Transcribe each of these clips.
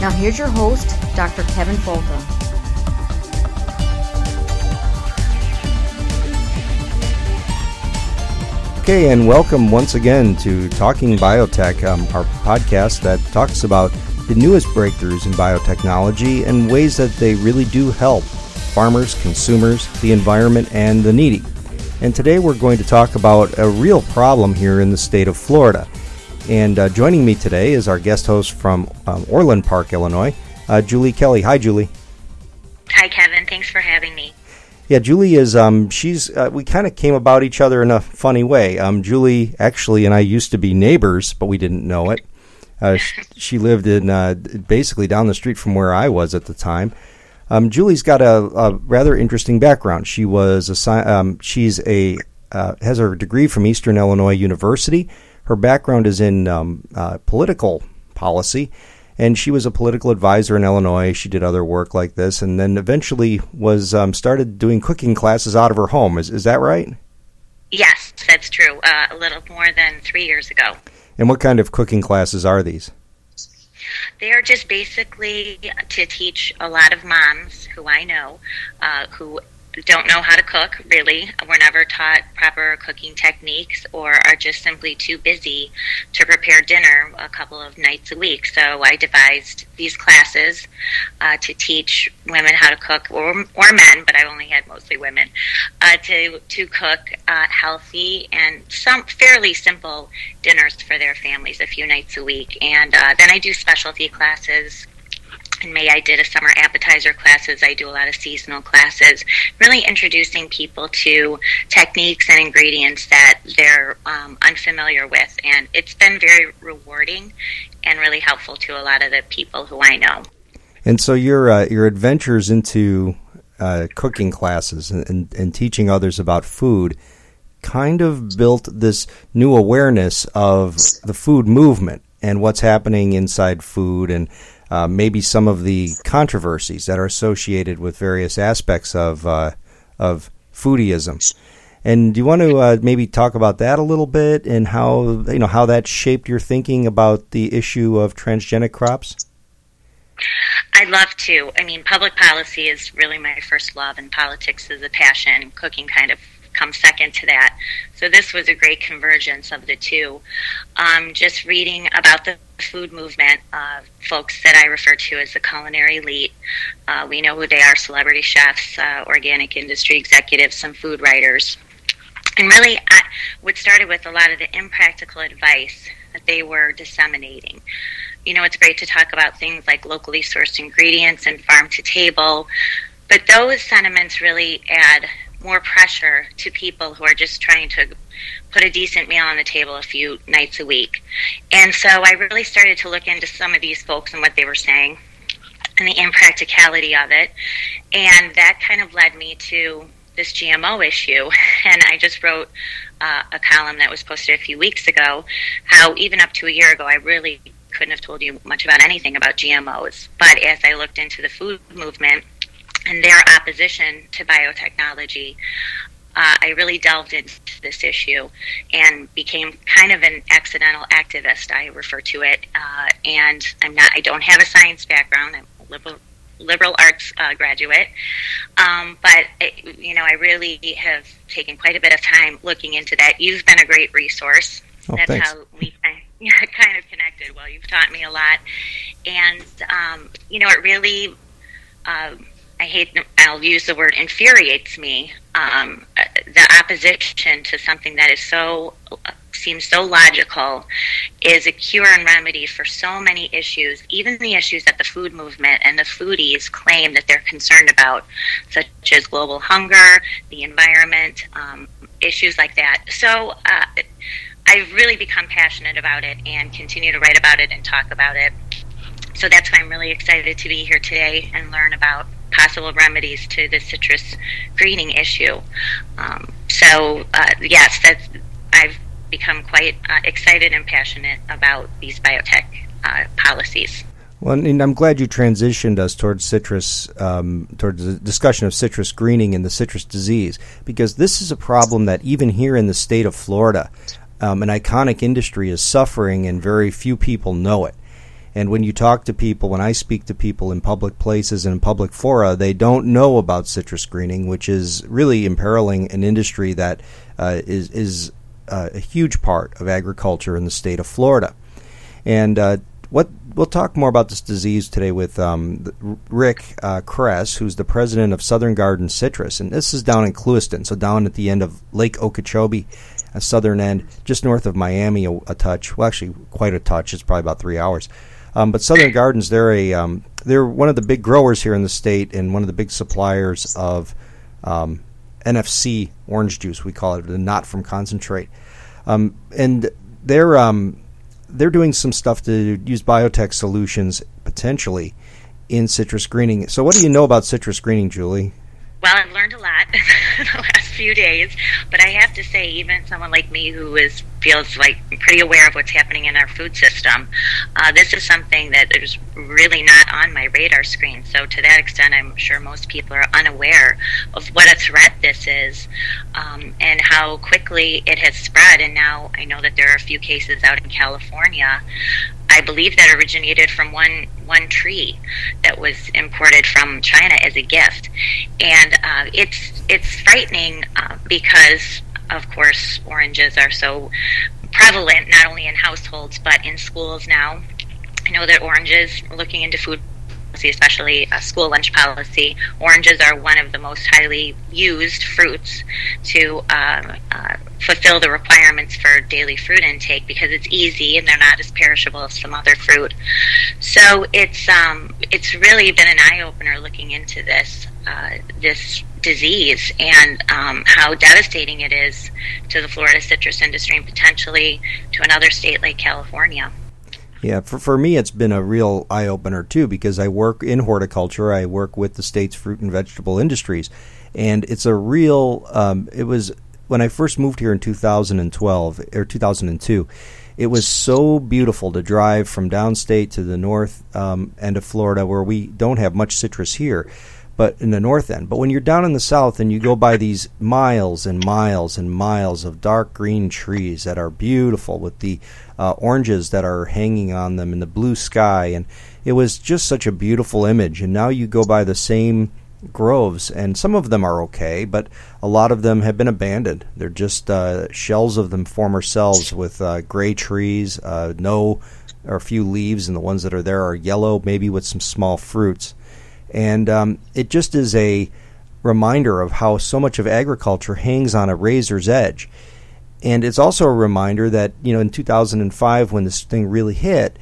Now, here's your host, Dr. Kevin Folta. Okay, and welcome once again to Talking Biotech, um, our podcast that talks about the newest breakthroughs in biotechnology and ways that they really do help farmers, consumers, the environment, and the needy. And today we're going to talk about a real problem here in the state of Florida. And uh, joining me today is our guest host from um, Orland Park, Illinois, uh, Julie Kelly. Hi, Julie. Hi, Kevin. Thanks for having me. Yeah, Julie is. Um, she's. Uh, we kind of came about each other in a funny way. Um, Julie actually and I used to be neighbors, but we didn't know it. Uh, she lived in uh, basically down the street from where I was at the time. Um, Julie's got a, a, rather interesting background. She was a. Um, she's a uh, has her degree from Eastern Illinois University. Her background is in um, uh, political policy and she was a political advisor in Illinois. She did other work like this, and then eventually was um, started doing cooking classes out of her home. Is is that right? Yes, that's true. Uh, a little more than three years ago. And what kind of cooking classes are these? They are just basically to teach a lot of moms who I know uh, who don't know how to cook, really. We're never taught proper cooking techniques or are just simply too busy to prepare dinner a couple of nights a week. So I devised these classes uh, to teach women how to cook, or, or men, but I only had mostly women, uh, to, to cook uh, healthy and some fairly simple dinners for their families a few nights a week. And uh, then I do specialty classes in May, I did a summer appetizer classes. I do a lot of seasonal classes, really introducing people to techniques and ingredients that they're um, unfamiliar with. And it's been very rewarding and really helpful to a lot of the people who I know. And so your uh, your adventures into uh, cooking classes and, and, and teaching others about food kind of built this new awareness of the food movement and what's happening inside food and uh, maybe some of the controversies that are associated with various aspects of uh, of foodieism. And do you want to uh, maybe talk about that a little bit and how you know how that shaped your thinking about the issue of transgenic crops? I'd love to. I mean, public policy is really my first love, and politics is a passion. Cooking kind of comes second to that. So this was a great convergence of the two. Um, just reading about the food movement, uh, folks that I refer to as the culinary elite. Uh, we know who they are: celebrity chefs, uh, organic industry executives, some food writers. And really, I, what started with a lot of the impractical advice that they were disseminating. You know, it's great to talk about things like locally sourced ingredients and farm to table, but those sentiments really add more pressure to people who are just trying to put a decent meal on the table a few nights a week. And so I really started to look into some of these folks and what they were saying and the impracticality of it. And that kind of led me to this GMO issue. And I just wrote uh, a column that was posted a few weeks ago how even up to a year ago, I really couldn't have told you much about anything about GMOs. But as I looked into the food movement and their opposition to biotechnology, uh, I really delved into this issue and became kind of an accidental activist. I refer to it, uh, and I'm not. I don't have a science background. I'm a liberal liberal arts uh, graduate, um, but it, you know I really have taken quite a bit of time looking into that. You've been a great resource. Oh, That's thanks. how we kind of connected. Well, you've taught me a lot, and um, you know it really. Um, I hate, I'll use the word infuriates me. Um, the opposition to something that is so, seems so logical is a cure and remedy for so many issues, even the issues that the food movement and the foodies claim that they're concerned about, such as global hunger, the environment, um, issues like that. So, uh, I've really become passionate about it and continue to write about it and talk about it. So that's why I'm really excited to be here today and learn about possible remedies to the citrus greening issue. Um, so uh, yes, that's I've become quite uh, excited and passionate about these biotech uh, policies. Well, and I'm glad you transitioned us towards citrus, um, towards the discussion of citrus greening and the citrus disease, because this is a problem that even here in the state of Florida, um, an iconic industry is suffering, and very few people know it. And when you talk to people, when I speak to people in public places and in public fora, they don't know about citrus greening, which is really imperiling an industry that uh, is is uh, a huge part of agriculture in the state of Florida. And uh, what we'll talk more about this disease today with um, Rick uh, Kress, who's the president of Southern Garden Citrus, and this is down in Clewiston, so down at the end of Lake Okeechobee, a southern end, just north of Miami, a, a touch. Well, actually, quite a touch. It's probably about three hours. Um, but Southern Gardens, they're a um, they're one of the big growers here in the state and one of the big suppliers of um, NFC orange juice. We call it the not from concentrate, um, and they're um, they're doing some stuff to use biotech solutions potentially in citrus greening. So, what do you know about citrus greening, Julie? Well, I've learned a lot the last few days, but I have to say, even someone like me who is feels like pretty aware of what's happening in our food system, uh, this is something that is really not on my radar screen. So, to that extent, I'm sure most people are unaware of what a threat this is um, and how quickly it has spread. And now I know that there are a few cases out in California. I believe that originated from one one tree that was imported from China as a gift, and uh, it's it's frightening uh, because of course oranges are so prevalent not only in households but in schools now. I know that oranges, looking into food policy, especially a school lunch policy, oranges are one of the most highly used fruits to uh, uh, fulfill the requirements for daily fruit intake because it's easy and they're not as perishable as some other fruit. So it's um, it's really been an eye opener looking into this uh, this disease and um, how devastating it is to the Florida citrus industry and potentially to another state like California. Yeah, for, for me, it's been a real eye opener too because I work in horticulture. I work with the state's fruit and vegetable industries, and it's a real. Um, it was when I first moved here in 2012 or 2002. It was so beautiful to drive from downstate to the north um, end of Florida, where we don't have much citrus here, but in the north end. But when you're down in the south and you go by these miles and miles and miles of dark green trees that are beautiful with the uh, oranges that are hanging on them in the blue sky, and it was just such a beautiful image. And now you go by the same groves, and some of them are okay, but a lot of them have been abandoned. They're just uh, shells of them former selves with uh, gray trees, uh, no or a few leaves, and the ones that are there are yellow, maybe with some small fruits. And um, it just is a reminder of how so much of agriculture hangs on a razor's edge. And it's also a reminder that, you know, in 2005, when this thing really hit,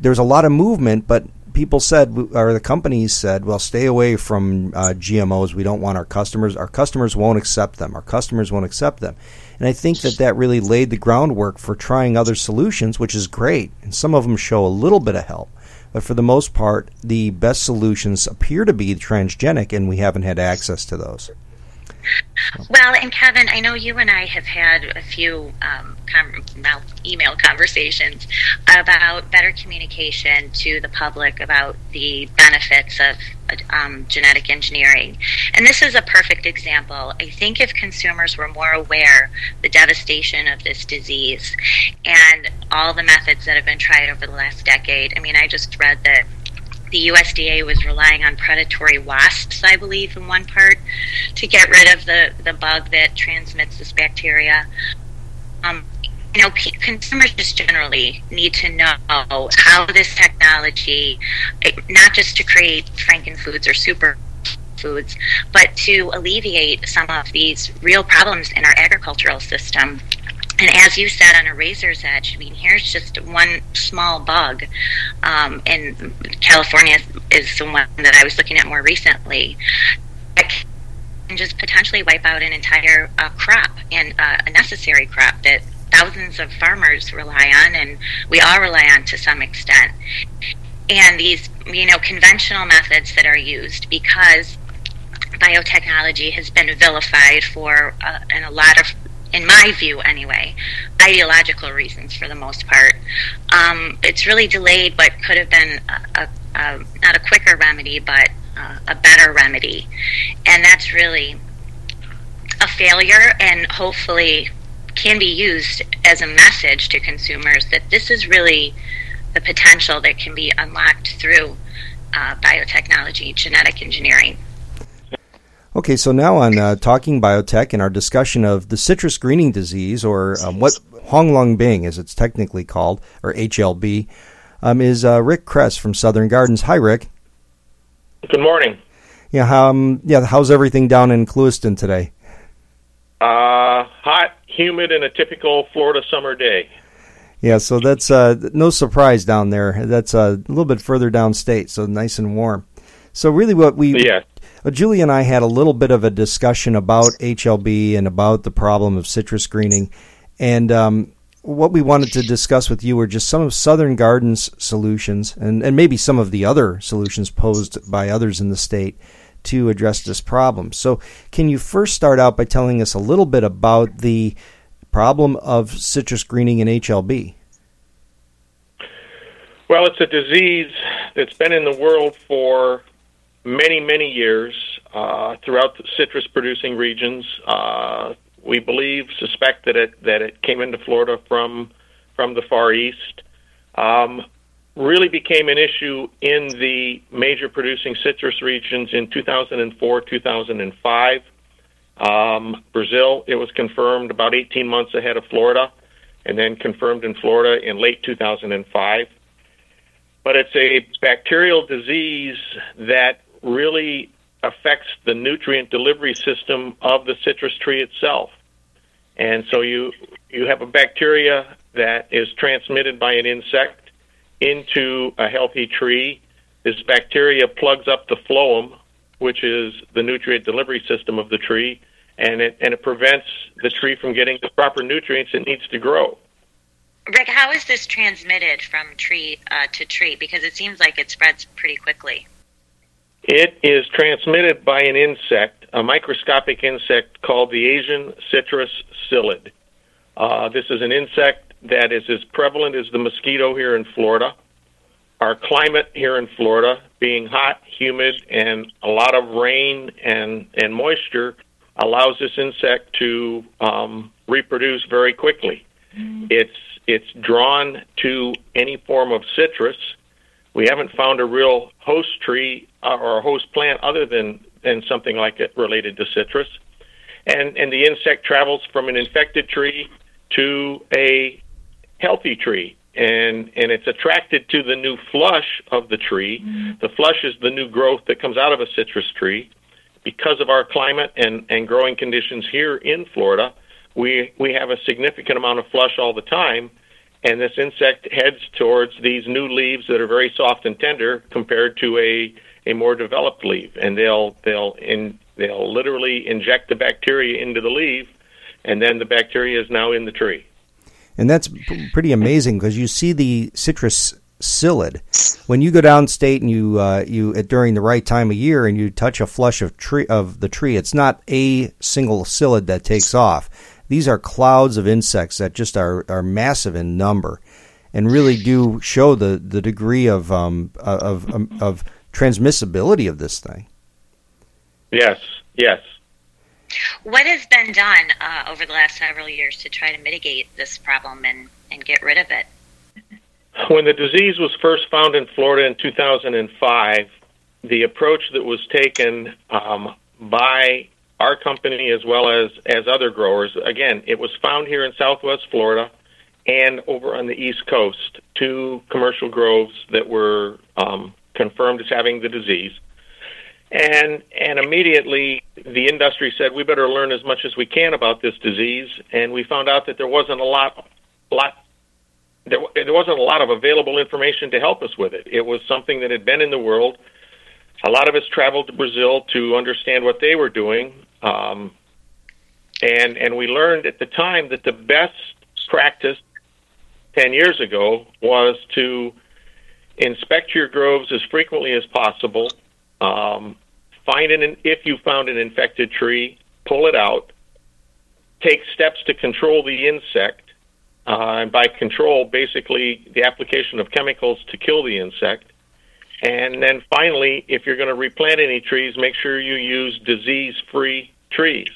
there was a lot of movement, but people said, or the companies said, well, stay away from uh, GMOs. We don't want our customers. Our customers won't accept them. Our customers won't accept them. And I think that that really laid the groundwork for trying other solutions, which is great. And some of them show a little bit of help. But for the most part, the best solutions appear to be transgenic, and we haven't had access to those. Well, and Kevin, I know you and I have had a few um, com- email conversations about better communication to the public about the benefits of um, genetic engineering. And this is a perfect example. I think if consumers were more aware the devastation of this disease and all the methods that have been tried over the last decade. I mean, I just read that the USDA was relying on predatory wasps, I believe, in one part, to get rid of the, the bug that transmits this bacteria. Um, you know, consumers just generally need to know how this technology, not just to create frankenfoods or super foods, but to alleviate some of these real problems in our agricultural system. And as you said on a razor's edge, I mean, here's just one small bug. Um, and California is the one that I was looking at more recently. That can just potentially wipe out an entire uh, crop and uh, a necessary crop that thousands of farmers rely on, and we all rely on to some extent. And these, you know, conventional methods that are used because biotechnology has been vilified for uh, in a lot of in my view anyway, ideological reasons for the most part. Um, it's really delayed what could have been a, a, a, not a quicker remedy, but uh, a better remedy. And that's really a failure, and hopefully can be used as a message to consumers that this is really the potential that can be unlocked through uh, biotechnology, genetic engineering. Okay, so now on uh, Talking Biotech and our discussion of the citrus greening disease, or um, what Huanglongbing, as it's technically called, or HLB, um, is uh, Rick Kress from Southern Gardens. Hi, Rick. Good morning. Yeah, um, yeah. How's everything down in Clewiston today? Uh, hot, humid, and a typical Florida summer day. Yeah, so that's uh, no surprise down there. That's uh, a little bit further downstate, so nice and warm. So really, what we yeah. Julie and I had a little bit of a discussion about HLB and about the problem of citrus greening, and um, what we wanted to discuss with you were just some of Southern Gardens' solutions, and, and maybe some of the other solutions posed by others in the state to address this problem. So, can you first start out by telling us a little bit about the problem of citrus greening in HLB? Well, it's a disease that's been in the world for many, many years uh, throughout the citrus producing regions. Uh, we believe, suspect that it that it came into Florida from from the Far East. Um, really became an issue in the major producing citrus regions in 2004, 2005. Um, Brazil, it was confirmed about 18 months ahead of Florida, and then confirmed in Florida in late 2005. But it's a bacterial disease that really affects the nutrient delivery system of the citrus tree itself. And so you you have a bacteria that is transmitted by an insect into a healthy tree. This bacteria plugs up the phloem, which is the nutrient delivery system of the tree, and it and it prevents the tree from getting the proper nutrients it needs to grow. Rick, how is this transmitted from tree uh, to tree? Because it seems like it spreads pretty quickly. It is transmitted by an insect, a microscopic insect called the Asian citrus psyllid. Uh, this is an insect that is as prevalent as the mosquito here in Florida. Our climate here in Florida, being hot, humid, and a lot of rain and, and moisture, allows this insect to um, reproduce very quickly. Mm-hmm. It's it's drawn to any form of citrus. We haven't found a real host tree uh, or a host plant other than than something like it related to citrus. And and the insect travels from an infected tree to a healthy tree and and it's attracted to the new flush of the tree. Mm-hmm. The flush is the new growth that comes out of a citrus tree. Because of our climate and, and growing conditions here in Florida, we we have a significant amount of flush all the time, and this insect heads towards these new leaves that are very soft and tender compared to a a more developed leaf, and they'll they'll in they'll literally inject the bacteria into the leaf, and then the bacteria is now in the tree and that's p- pretty amazing because you see the citrus psyllid. When you go downstate and you uh, you uh, during the right time of year and you touch a flush of tree of the tree, it's not a single psyllid that takes off. These are clouds of insects that just are, are massive in number, and really do show the, the degree of um, of um, of transmissibility of this thing. Yes, yes. What has been done uh, over the last several years to try to mitigate this problem and, and get rid of it? When the disease was first found in Florida in 2005, the approach that was taken um, by our company as well as, as other growers, again, it was found here in southwest Florida and over on the east coast, two commercial groves that were um, confirmed as having the disease. And and immediately the industry said we better learn as much as we can about this disease, and we found out that there wasn't a lot lot there, there wasn't a lot of available information to help us with it. It was something that had been in the world. A lot of us traveled to Brazil to understand what they were doing, um, and and we learned at the time that the best practice ten years ago was to inspect your groves as frequently as possible um, find an if you found an infected tree, pull it out. Take steps to control the insect. Uh, and by control, basically the application of chemicals to kill the insect. And then finally, if you're going to replant any trees, make sure you use disease-free trees.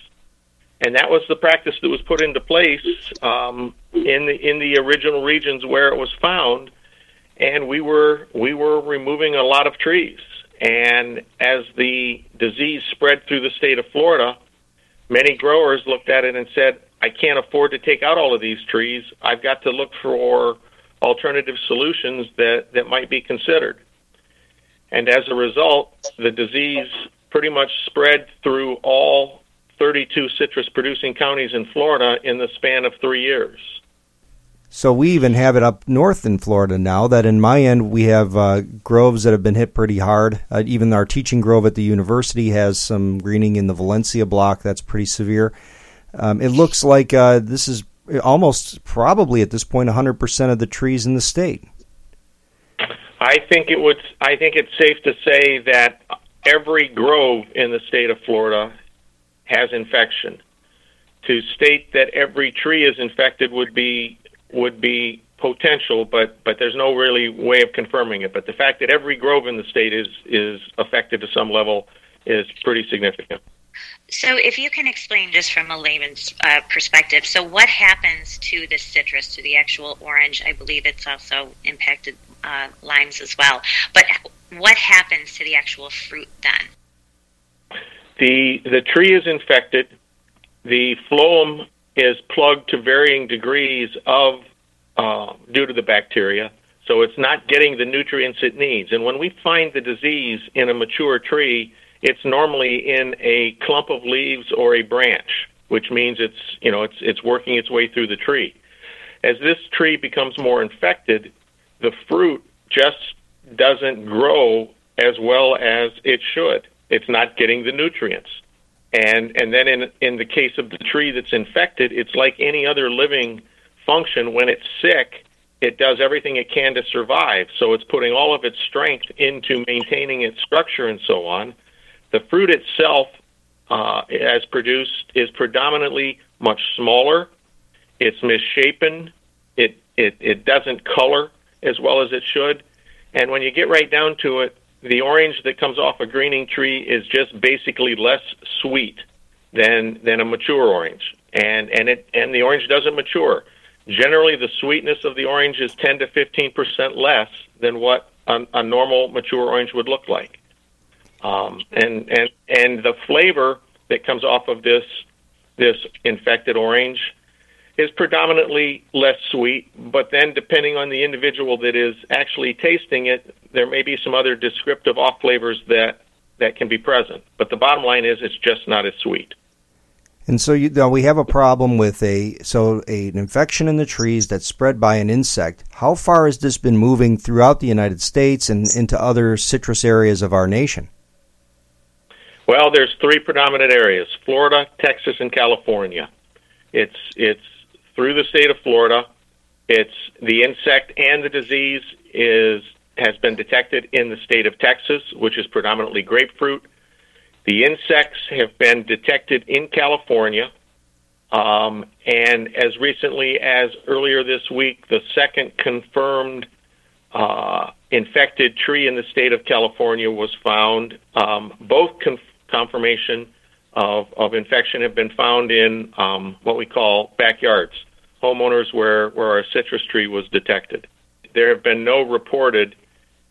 And that was the practice that was put into place um, in the in the original regions where it was found. And we were we were removing a lot of trees. And as the disease spread through the state of Florida, many growers looked at it and said, I can't afford to take out all of these trees. I've got to look for alternative solutions that, that might be considered. And as a result, the disease pretty much spread through all 32 citrus producing counties in Florida in the span of three years. So we even have it up north in Florida now. That in my end we have uh, groves that have been hit pretty hard. Uh, even our teaching grove at the university has some greening in the Valencia block that's pretty severe. Um, it looks like uh, this is almost probably at this point 100% of the trees in the state. I think it would. I think it's safe to say that every grove in the state of Florida has infection. To state that every tree is infected would be would be potential, but but there's no really way of confirming it. But the fact that every grove in the state is is affected to some level is pretty significant. So, if you can explain just from a layman's uh, perspective, so what happens to the citrus, to the actual orange? I believe it's also impacted uh, limes as well. But what happens to the actual fruit then? The the tree is infected. The phloem is plugged to varying degrees of uh, due to the bacteria. So it's not getting the nutrients it needs. And when we find the disease in a mature tree, it's normally in a clump of leaves or a branch, which means it's you know it's it's working its way through the tree. As this tree becomes more infected, the fruit just doesn't grow as well as it should. It's not getting the nutrients. And and then in in the case of the tree that's infected, it's like any other living function. When it's sick, it does everything it can to survive. So it's putting all of its strength into maintaining its structure and so on. The fruit itself, uh, as produced, is predominantly much smaller. It's misshapen. It it it doesn't color as well as it should. And when you get right down to it, the orange that comes off a greening tree is just basically less sweet than than a mature orange, and and it and the orange doesn't mature. Generally, the sweetness of the orange is 10 to 15 percent less than what a, a normal mature orange would look like. Um, and and and the flavor that comes off of this this infected orange is predominantly less sweet, but then depending on the individual that is actually tasting it, there may be some other descriptive off flavors that that can be present. But the bottom line is it's just not as sweet. And so you, we have a problem with a so a, an infection in the trees that's spread by an insect. How far has this been moving throughout the United States and into other citrus areas of our nation? Well, there's three predominant areas: Florida, Texas, and California. It's it's through the state of Florida. It's the insect and the disease is has been detected in the state of Texas, which is predominantly grapefruit. The insects have been detected in California, um, and as recently as earlier this week, the second confirmed uh, infected tree in the state of California was found. Um, both conf- confirmation of, of infection have been found in um, what we call backyards, homeowners where, where our citrus tree was detected. There have been no reported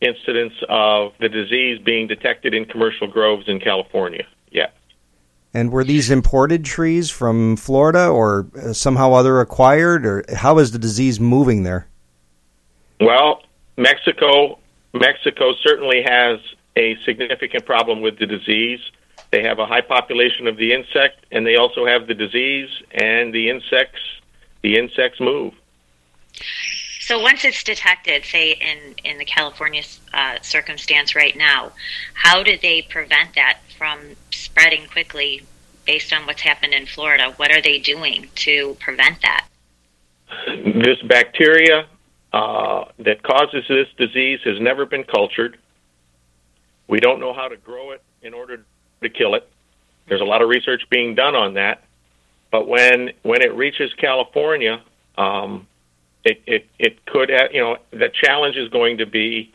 incidents of the disease being detected in commercial groves in California yet. And were these imported trees from Florida or uh, somehow other acquired, or how is the disease moving there? Well, Mexico, Mexico certainly has a significant problem with the disease. They have a high population of the insect, and they also have the disease, and the insects, the insects move. So once it's detected, say in in the California uh, circumstance right now, how do they prevent that from spreading quickly? Based on what's happened in Florida, what are they doing to prevent that? This bacteria uh, that causes this disease has never been cultured. We don't know how to grow it in order to kill it. There's a lot of research being done on that, but when when it reaches California, um, it, it it could have, you know the challenge is going to be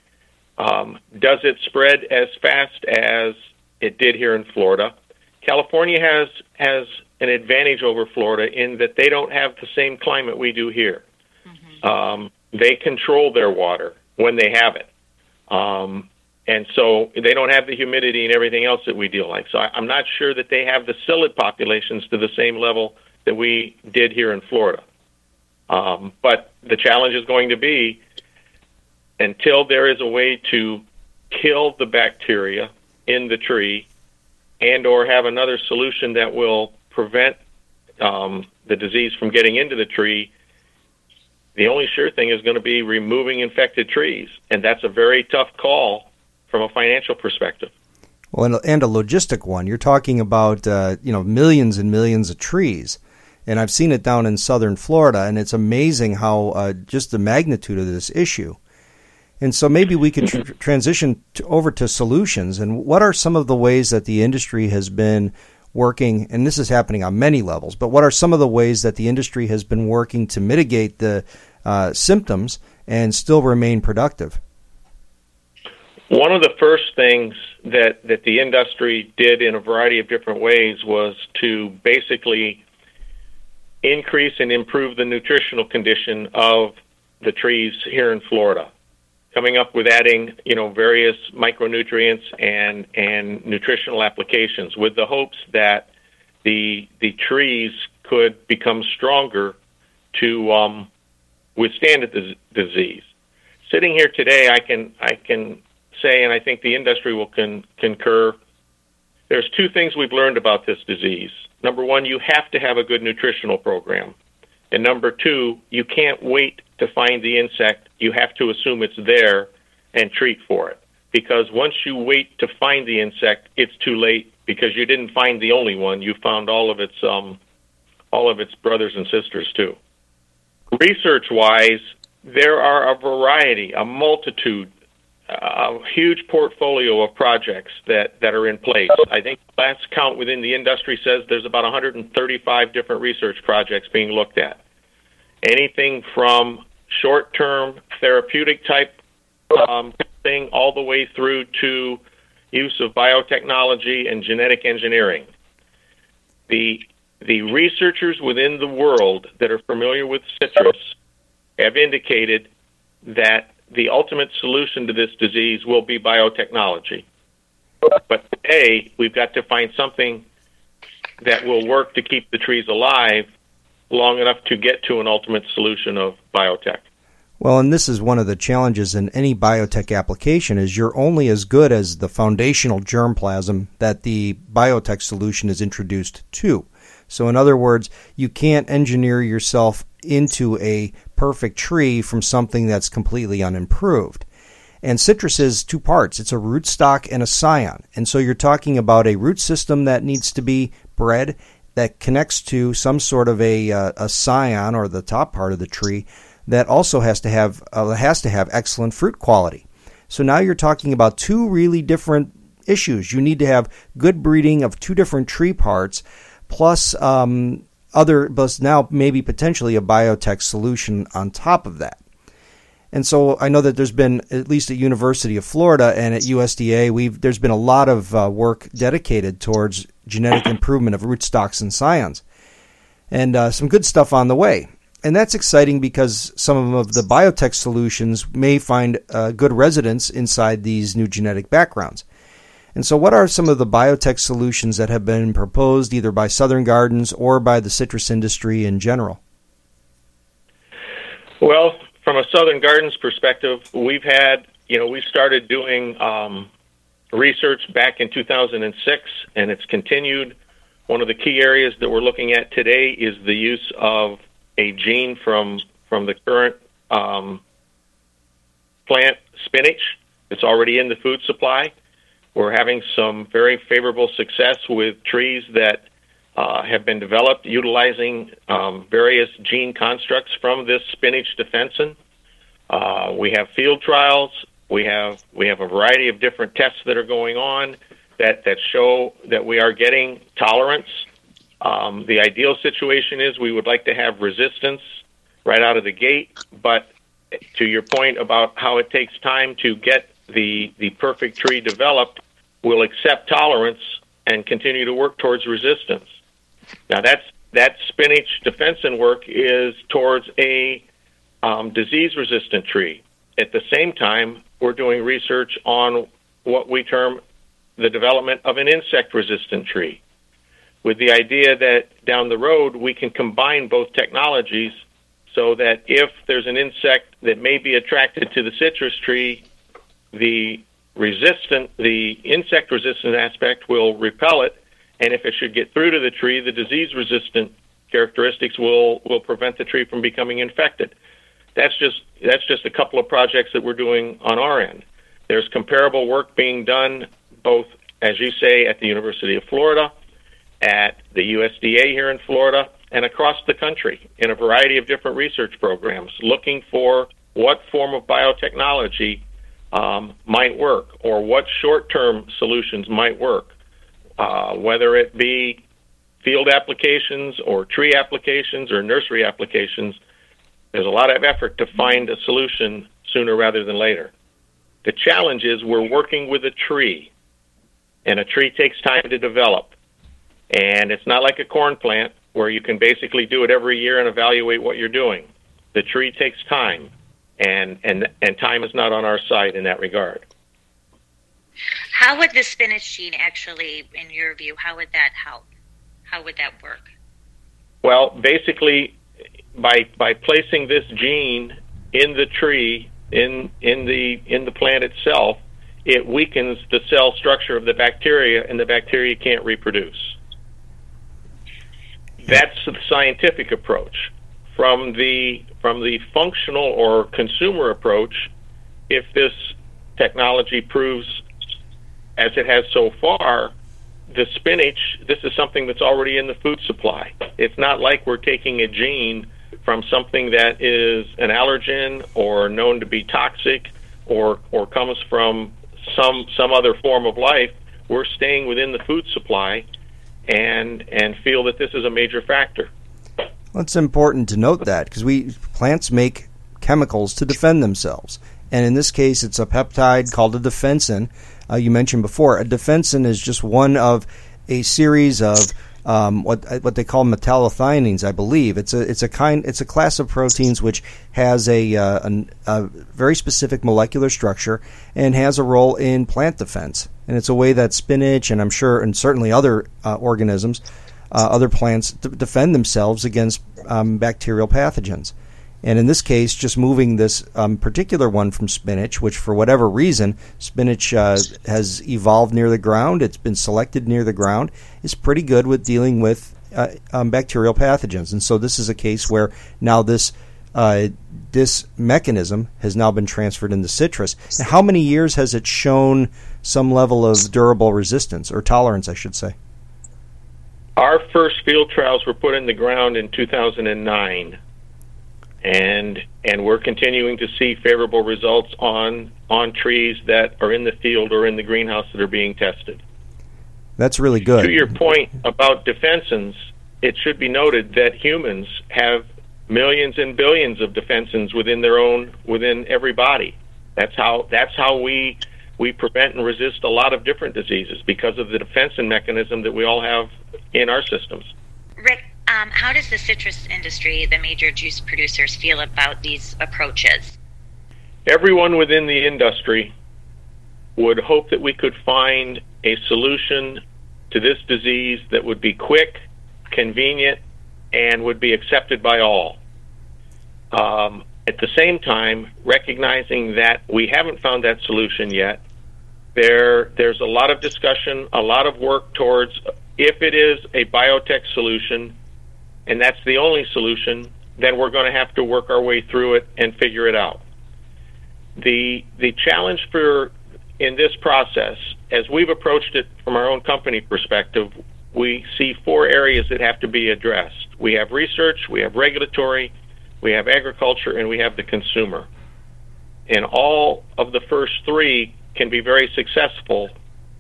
um, does it spread as fast as it did here in Florida? California has has an advantage over Florida in that they don't have the same climate we do here. Mm-hmm. Um, they control their water when they have it. Um, and so they don't have the humidity and everything else that we deal like. So I, am not sure that they have the psyllid populations to the same level that we did here in Florida. Um, but the challenge is going to be until there is a way to kill the bacteria in the tree and or have another solution that will prevent um, the disease from getting into the tree the only sure thing is going to be removing infected trees, and that's a very tough call from a financial perspective. Well, and a, and a logistic one. You're talking about uh, you know millions and millions of trees, and I've seen it down in southern Florida, and it's amazing how uh, just the magnitude of this issue. And so maybe we could tr- transition to, over to solutions. And what are some of the ways that the industry has been working, and this is happening on many levels, but what are some of the ways that the industry has been working to mitigate the uh, symptoms and still remain productive? One of the first things that, that the industry did in a variety of different ways was to basically increase and improve the nutritional condition of the trees here in Florida coming up with adding, you know, various micronutrients and and nutritional applications with the hopes that the the trees could become stronger to um, withstand the disease. Sitting here today, I can I can say, and I think the industry will con- concur. There's two things we've learned about this disease. Number one, you have to have a good nutritional program. And number two, you can't wait to find the insect. You have to assume it's there and treat for it. Because once you wait to find the insect, it's too late because you didn't find the only one. You found all of its um, all of its brothers and sisters too. Research wise, there are a variety, a multitude, a huge portfolio of projects that, that are in place. I think last count within the industry says there's about 135 different research projects being looked at anything from short term therapeutic type um, thing all the way through to use of biotechnology and genetic engineering. The the researchers within the world that are familiar with citrus have indicated that the ultimate solution to this disease will be biotechnology. But today, we've got to find something that will work to keep the trees alive long enough to get to an ultimate solution of biotech. Well, and this is one of the challenges in any biotech application is you're only as good as the foundational germplasm that the biotech solution is introduced to. So in other words, you can't engineer yourself into a perfect tree from something that's completely unimproved. And citrus is two parts. It's a rootstock and a scion. And so you're talking about a root system that needs to be bred that connects to some sort of a, uh, a scion or the top part of the tree that also has to have uh, has to have excellent fruit quality. So now you're talking about two really different issues. You need to have good breeding of two different tree parts, plus um, other, plus now maybe potentially a biotech solution on top of that. And so I know that there's been at least at University of Florida and at USDA, we've there's been a lot of uh, work dedicated towards genetic improvement of rootstocks and scions, and uh, some good stuff on the way. And that's exciting because some of the biotech solutions may find uh, good residence inside these new genetic backgrounds. And so, what are some of the biotech solutions that have been proposed either by Southern Gardens or by the citrus industry in general? Well, from a Southern Gardens perspective, we've had, you know, we started doing um, research back in 2006, and it's continued. One of the key areas that we're looking at today is the use of a gene from from the current um, plant spinach. It's already in the food supply. We're having some very favorable success with trees that uh, have been developed utilizing um, various gene constructs from this spinach defensin. Uh, we have field trials. We have we have a variety of different tests that are going on that that show that we are getting tolerance. Um, the ideal situation is we would like to have resistance right out of the gate, but to your point about how it takes time to get the the perfect tree developed, we'll accept tolerance and continue to work towards resistance. Now that's that spinach defensin work is towards a um, disease resistant tree. At the same time, we're doing research on what we term the development of an insect resistant tree, with the idea that down the road we can combine both technologies so that if there's an insect that may be attracted to the citrus tree, the resistant, the insect resistant aspect will repel it and if it should get through to the tree, the disease resistant characteristics will, will prevent the tree from becoming infected. That's just, that's just a couple of projects that we're doing on our end. There's comparable work being done both, as you say, at the University of Florida, at the USDA here in Florida, and across the country in a variety of different research programs looking for what form of biotechnology um, might work or what short term solutions might work uh, whether it be field applications or tree applications or nursery applications, there's a lot of effort to find a solution sooner rather than later. The challenge is we're working with a tree, and a tree takes time to develop. And it's not like a corn plant where you can basically do it every year and evaluate what you're doing. The tree takes time, and, and, and time is not on our side in that regard. How would the spinach gene actually, in your view, how would that help? How would that work? Well, basically, by by placing this gene in the tree, in in the in the plant itself, it weakens the cell structure of the bacteria, and the bacteria can't reproduce. That's the scientific approach. From the from the functional or consumer approach, if this technology proves as it has so far, the spinach, this is something that's already in the food supply. It's not like we're taking a gene from something that is an allergen or known to be toxic or or comes from some some other form of life. We're staying within the food supply and and feel that this is a major factor. It's important to note that because we plants make chemicals to defend themselves, and in this case, it's a peptide called a defensin uh, you mentioned before. A defensin is just one of a series of um, what what they call metallothioneins, I believe. It's a it's a kind it's a class of proteins which has a, uh, a, very specific molecular structure and has a role in plant defense. And it's a way that spinach and I'm sure and certainly other uh, organisms, uh, other plants defend themselves against um, bacterial pathogens. And in this case, just moving this um, particular one from spinach, which for whatever reason, spinach uh, has evolved near the ground, it's been selected near the ground, is pretty good with dealing with uh, um, bacterial pathogens. And so this is a case where now this uh, this mechanism has now been transferred into citrus. Now, how many years has it shown some level of durable resistance or tolerance, I should say? Our first field trials were put in the ground in 2009 and and we're continuing to see favorable results on on trees that are in the field or in the greenhouse that are being tested. That's really good. To your point about defensins, it should be noted that humans have millions and billions of defensins within their own within every body. That's how that's how we we prevent and resist a lot of different diseases because of the defensin mechanism that we all have in our systems. Rick, um, how does the citrus industry, the major juice producers, feel about these approaches? Everyone within the industry would hope that we could find a solution to this disease that would be quick, convenient, and would be accepted by all. Um, at the same time, recognizing that we haven't found that solution yet, there there's a lot of discussion, a lot of work towards if it is a biotech solution, and that's the only solution, then we're going to have to work our way through it and figure it out. The the challenge for in this process, as we've approached it from our own company perspective, we see four areas that have to be addressed. We have research, we have regulatory, we have agriculture, and we have the consumer. And all of the first three can be very successful,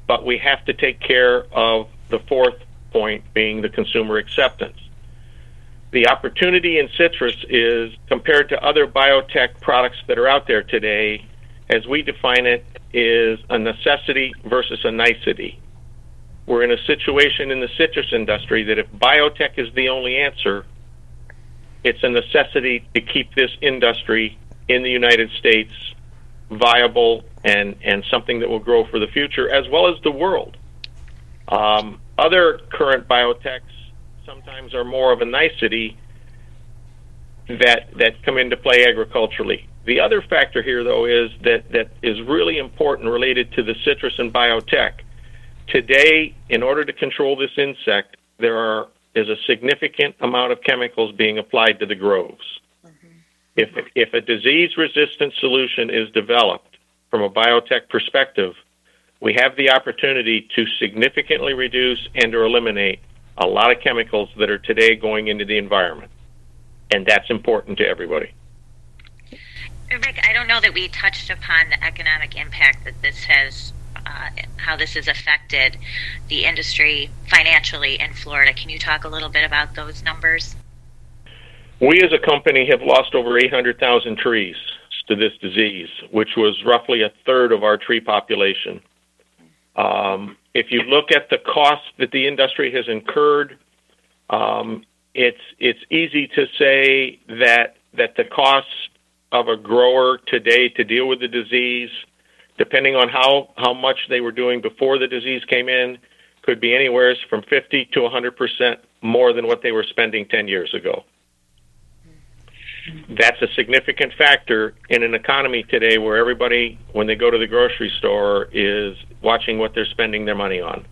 but we have to take care of the fourth point being the consumer acceptance. The opportunity in citrus is compared to other biotech products that are out there today, as we define it, is a necessity versus a nicety. We're in a situation in the citrus industry that if biotech is the only answer, it's a necessity to keep this industry in the United States viable and, and something that will grow for the future, as well as the world. Um, other current biotechs sometimes are more of a nicety that that come into play agriculturally. The other factor here, though, is that that is really important related to the citrus and biotech. Today, in order to control this insect, there are is a significant amount of chemicals being applied to the groves. Mm-hmm. If if a disease-resistant solution is developed from a biotech perspective, we have the opportunity to significantly reduce and or eliminate a lot of chemicals that are today going into the environment. And that's important to everybody. Rick, I don't know that we touched upon the economic impact that this has, uh, how this has affected the industry financially in Florida. Can you talk a little bit about those numbers? We as a company have lost over 800,000 trees to this disease, which was roughly a third of our tree population. Um, if you look at the cost that the industry has incurred, um, it's it's easy to say that that the cost of a grower today to deal with the disease, depending on how how much they were doing before the disease came in, could be anywhere from 50 to 100 percent more than what they were spending 10 years ago. That's a significant factor in an economy today where everybody, when they go to the grocery store, is watching what they're spending their money on.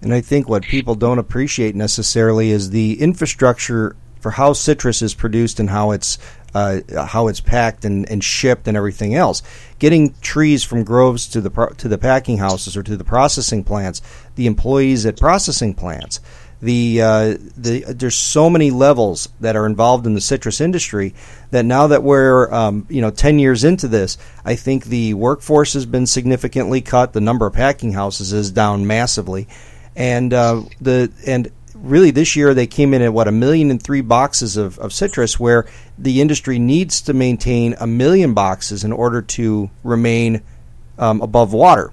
And I think what people don't appreciate necessarily is the infrastructure for how citrus is produced and how it's uh, how it's packed and, and shipped and everything else. Getting trees from groves to the pro- to the packing houses or to the processing plants, the employees at processing plants, the uh, the there's so many levels that are involved in the citrus industry that now that we're um, you know 10 years into this, I think the workforce has been significantly cut. The number of packing houses is down massively, and uh, the and really this year they came in at what a million and three boxes of, of citrus where the industry needs to maintain a million boxes in order to remain um, above water.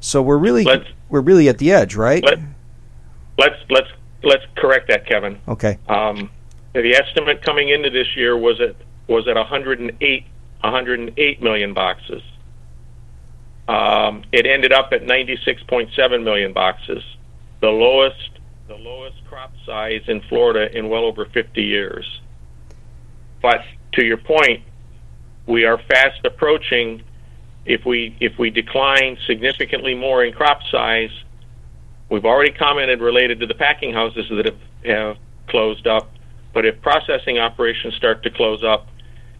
So we're really let's, we're really at the edge right? let, let's let's let's correct that kevin okay um, the estimate coming into this year was at was at 108 108 million boxes um, it ended up at 96.7 million boxes the lowest the lowest crop size in Florida in well over 50 years. But to your point, we are fast approaching. If we if we decline significantly more in crop size, we've already commented related to the packing houses that have, have closed up. But if processing operations start to close up,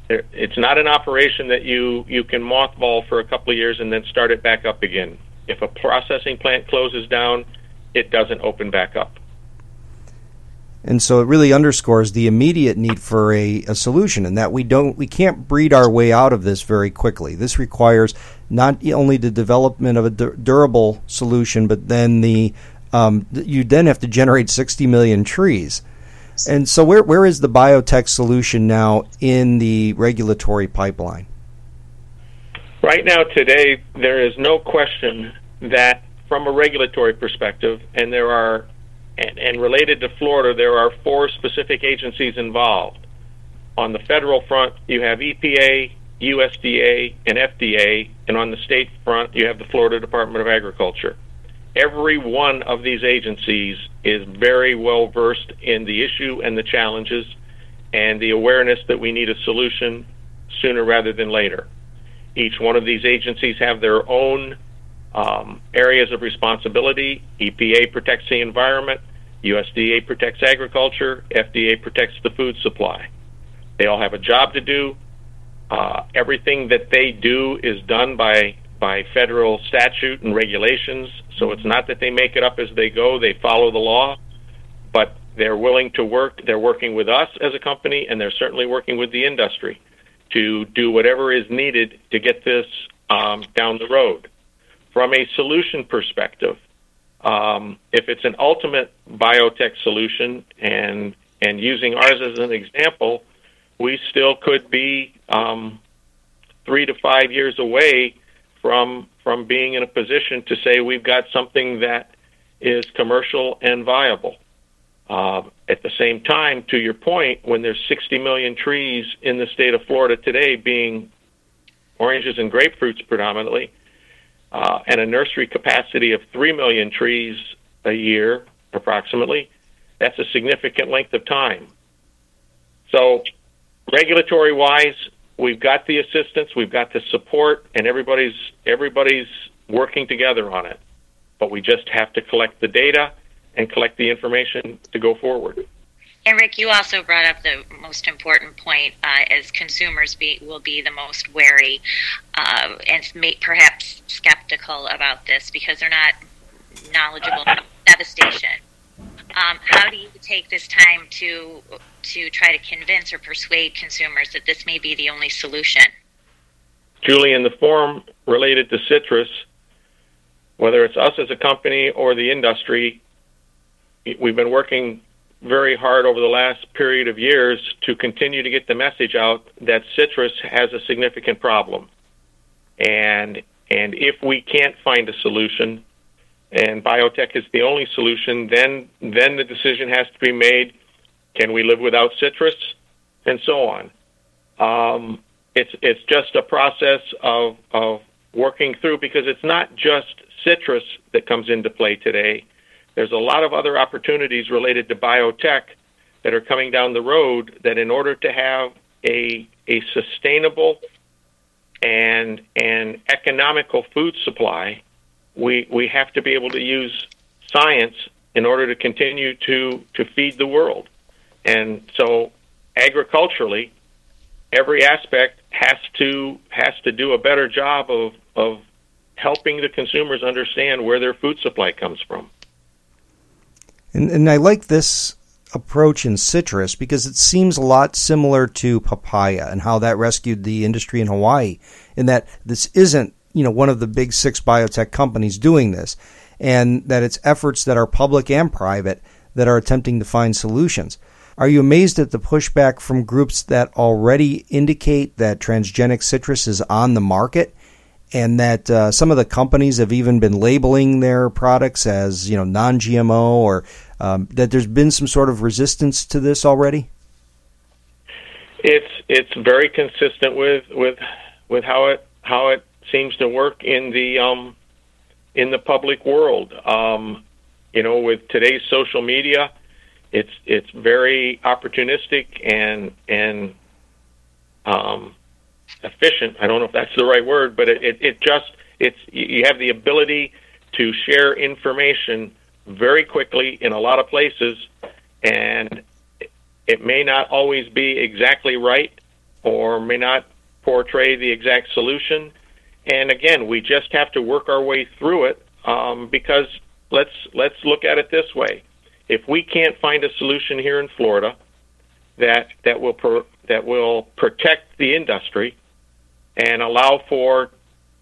it's not an operation that you you can mothball for a couple of years and then start it back up again. If a processing plant closes down, it doesn't open back up. And so it really underscores the immediate need for a, a solution, and that we don't, we can't breed our way out of this very quickly. This requires not only the development of a durable solution, but then the um, you then have to generate 60 million trees. And so, where where is the biotech solution now in the regulatory pipeline? Right now, today, there is no question that from a regulatory perspective, and there are, and, and related to Florida, there are four specific agencies involved. On the federal front, you have EPA, USDA, and FDA, and on the state front, you have the Florida Department of Agriculture. Every one of these agencies is very well versed in the issue and the challenges and the awareness that we need a solution sooner rather than later. Each one of these agencies have their own um, areas of responsibility. EPA protects the environment, USDA protects agriculture, FDA protects the food supply. They all have a job to do. Uh, everything that they do is done by by federal statute and regulations. So it's not that they make it up as they go; they follow the law. But they're willing to work. They're working with us as a company, and they're certainly working with the industry to do whatever is needed to get this um, down the road. From a solution perspective, um, if it's an ultimate biotech solution, and and using ours as an example, we still could be um, three to five years away from from being in a position to say we've got something that is commercial and viable. Uh, at the same time, to your point, when there's 60 million trees in the state of Florida today, being oranges and grapefruits predominantly, uh, and a nursery capacity of 3 million trees a year, approximately, that's a significant length of time. So, regulatory wise, we've got the assistance, we've got the support, and everybody's everybody's working together on it. But we just have to collect the data and collect the information to go forward. And Rick, you also brought up the most important point uh, as consumers be, will be the most wary uh, and may, perhaps skeptical about this because they're not knowledgeable about devastation. Um, how do you take this time to to try to convince or persuade consumers that this may be the only solution? Julie, in the form related to citrus, whether it's us as a company or the industry, we've been working very hard over the last period of years to continue to get the message out that citrus has a significant problem. And and if we can't find a solution and biotech is the only solution, then then the decision has to be made can we live without citrus and so on. Um, it's it's just a process of of working through because it's not just citrus that comes into play today there's a lot of other opportunities related to biotech that are coming down the road that in order to have a a sustainable and an economical food supply, we we have to be able to use science in order to continue to to feed the world. And so agriculturally, every aspect has to has to do a better job of of helping the consumers understand where their food supply comes from. And, and I like this approach in citrus because it seems a lot similar to papaya and how that rescued the industry in Hawaii. In that this isn't you know one of the big six biotech companies doing this, and that it's efforts that are public and private that are attempting to find solutions. Are you amazed at the pushback from groups that already indicate that transgenic citrus is on the market and that uh, some of the companies have even been labeling their products as you know non-GMO, or um, that there's been some sort of resistance to this already. It's it's very consistent with with with how it how it seems to work in the um, in the public world. Um, you know, with today's social media, it's it's very opportunistic and and um, efficient. I don't know if that's the right word, but it, it, it just it's you have the ability to share information very quickly in a lot of places, and it may not always be exactly right or may not portray the exact solution. And again, we just have to work our way through it um, because let's let's look at it this way: if we can't find a solution here in Florida that that will per, that will protect the industry and allow for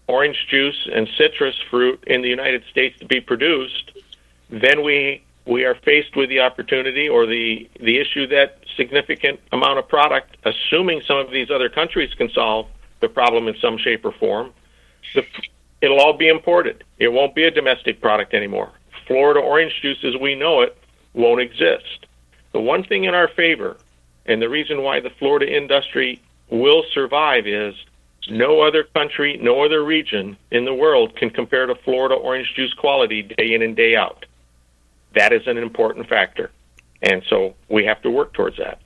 orange juice and citrus fruit in the United States to be produced, then we we are faced with the opportunity or the the issue that significant amount of product, assuming some of these other countries can solve the problem in some shape or form, the, it'll all be imported. It won't be a domestic product anymore. Florida orange juice as we know it won't exist. The one thing in our favor, and the reason why the Florida industry will survive is no other country, no other region in the world can compare to Florida orange juice quality day in and day out. That is an important factor. And so we have to work towards that.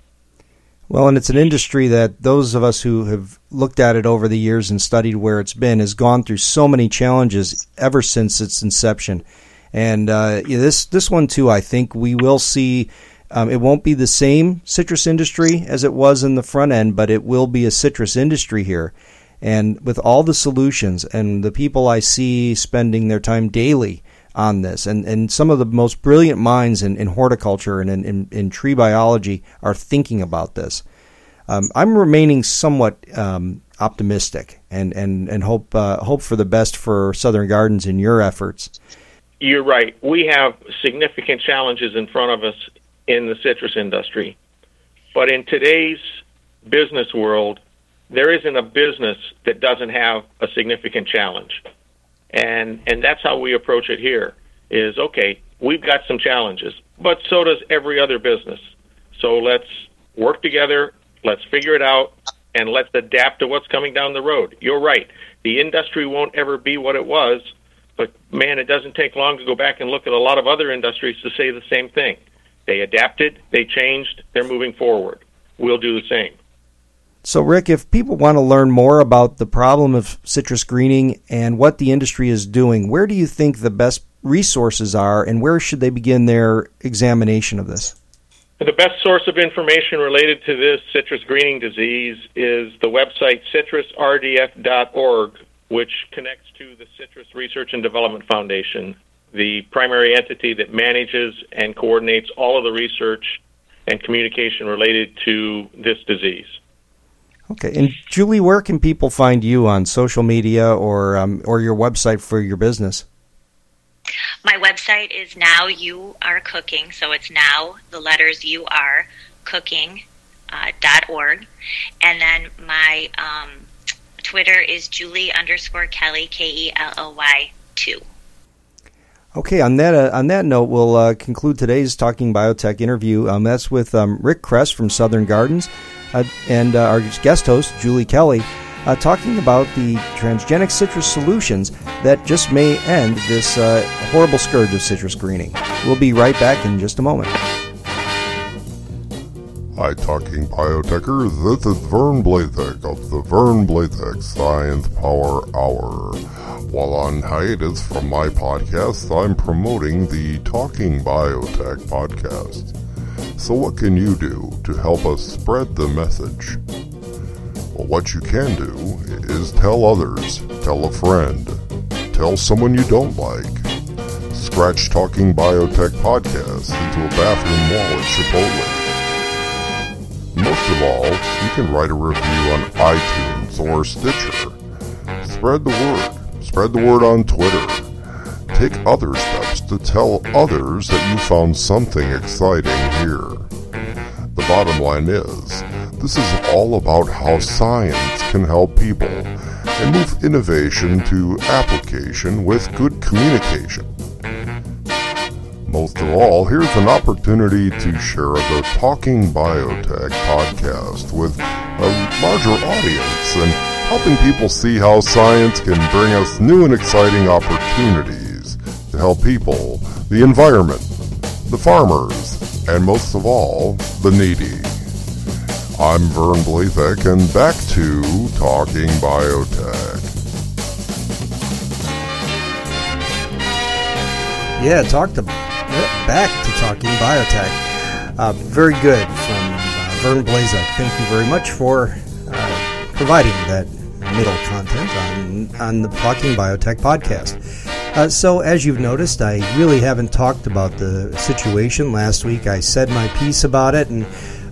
Well, and it's an industry that those of us who have looked at it over the years and studied where it's been has gone through so many challenges ever since its inception. And uh, this this one too, I think we will see. Um, it won't be the same citrus industry as it was in the front end, but it will be a citrus industry here. And with all the solutions and the people I see spending their time daily on this, and, and some of the most brilliant minds in, in horticulture and in, in, in, tree biology are thinking about this. Um, I'm remaining somewhat um, optimistic and, and, and hope uh, hope for the best for Southern Gardens in your efforts. You're right. We have significant challenges in front of us in the citrus industry. But in today's business world, there isn't a business that doesn't have a significant challenge. And and that's how we approach it here is okay, we've got some challenges, but so does every other business. So let's work together, let's figure it out, and let's adapt to what's coming down the road. You're right. The industry won't ever be what it was, but man, it doesn't take long to go back and look at a lot of other industries to say the same thing. They adapted, they changed, they're moving forward. We'll do the same. So, Rick, if people want to learn more about the problem of citrus greening and what the industry is doing, where do you think the best resources are and where should they begin their examination of this? The best source of information related to this citrus greening disease is the website citrusrdf.org, which connects to the Citrus Research and Development Foundation, the primary entity that manages and coordinates all of the research and communication related to this disease. Okay, and Julie, where can people find you on social media or um, or your website for your business? My website is now you are cooking, so it's now the letters you are cooking uh, dot org, and then my um, Twitter is Julie underscore Kelly K E L L Y two. Okay, on that uh, on that note, we'll uh, conclude today's talking biotech interview. Um, that's with um, Rick Kress from Southern Gardens uh, and uh, our guest host, Julie Kelly, uh, talking about the transgenic citrus solutions that just may end this uh, horrible scourge of citrus greening. We'll be right back in just a moment. Hi, Talking Biotechers. This is Vern Blazek of the Vern Blazek Science Power Hour. While on hiatus from my podcast, I'm promoting the Talking Biotech podcast. So, what can you do to help us spread the message? Well, what you can do is tell others, tell a friend, tell someone you don't like. Scratch Talking Biotech podcast into a bathroom wall at Chipotle. Of all, you can write a review on iTunes or Stitcher. Spread the word. Spread the word on Twitter. Take other steps to tell others that you found something exciting here. The bottom line is, this is all about how science can help people and move innovation to application with good communication. Most of all, here's an opportunity to share the Talking Biotech podcast with a larger audience and helping people see how science can bring us new and exciting opportunities to help people, the environment, the farmers, and most of all, the needy. I'm Vern Blazek, and back to Talking Biotech. Yeah, talk to back to talking biotech. Uh, very good from uh, Vern Blazek. Thank you very much for uh, providing that middle content on on the Talking Biotech podcast. Uh, so, as you've noticed, I really haven't talked about the situation. Last week, I said my piece about it, and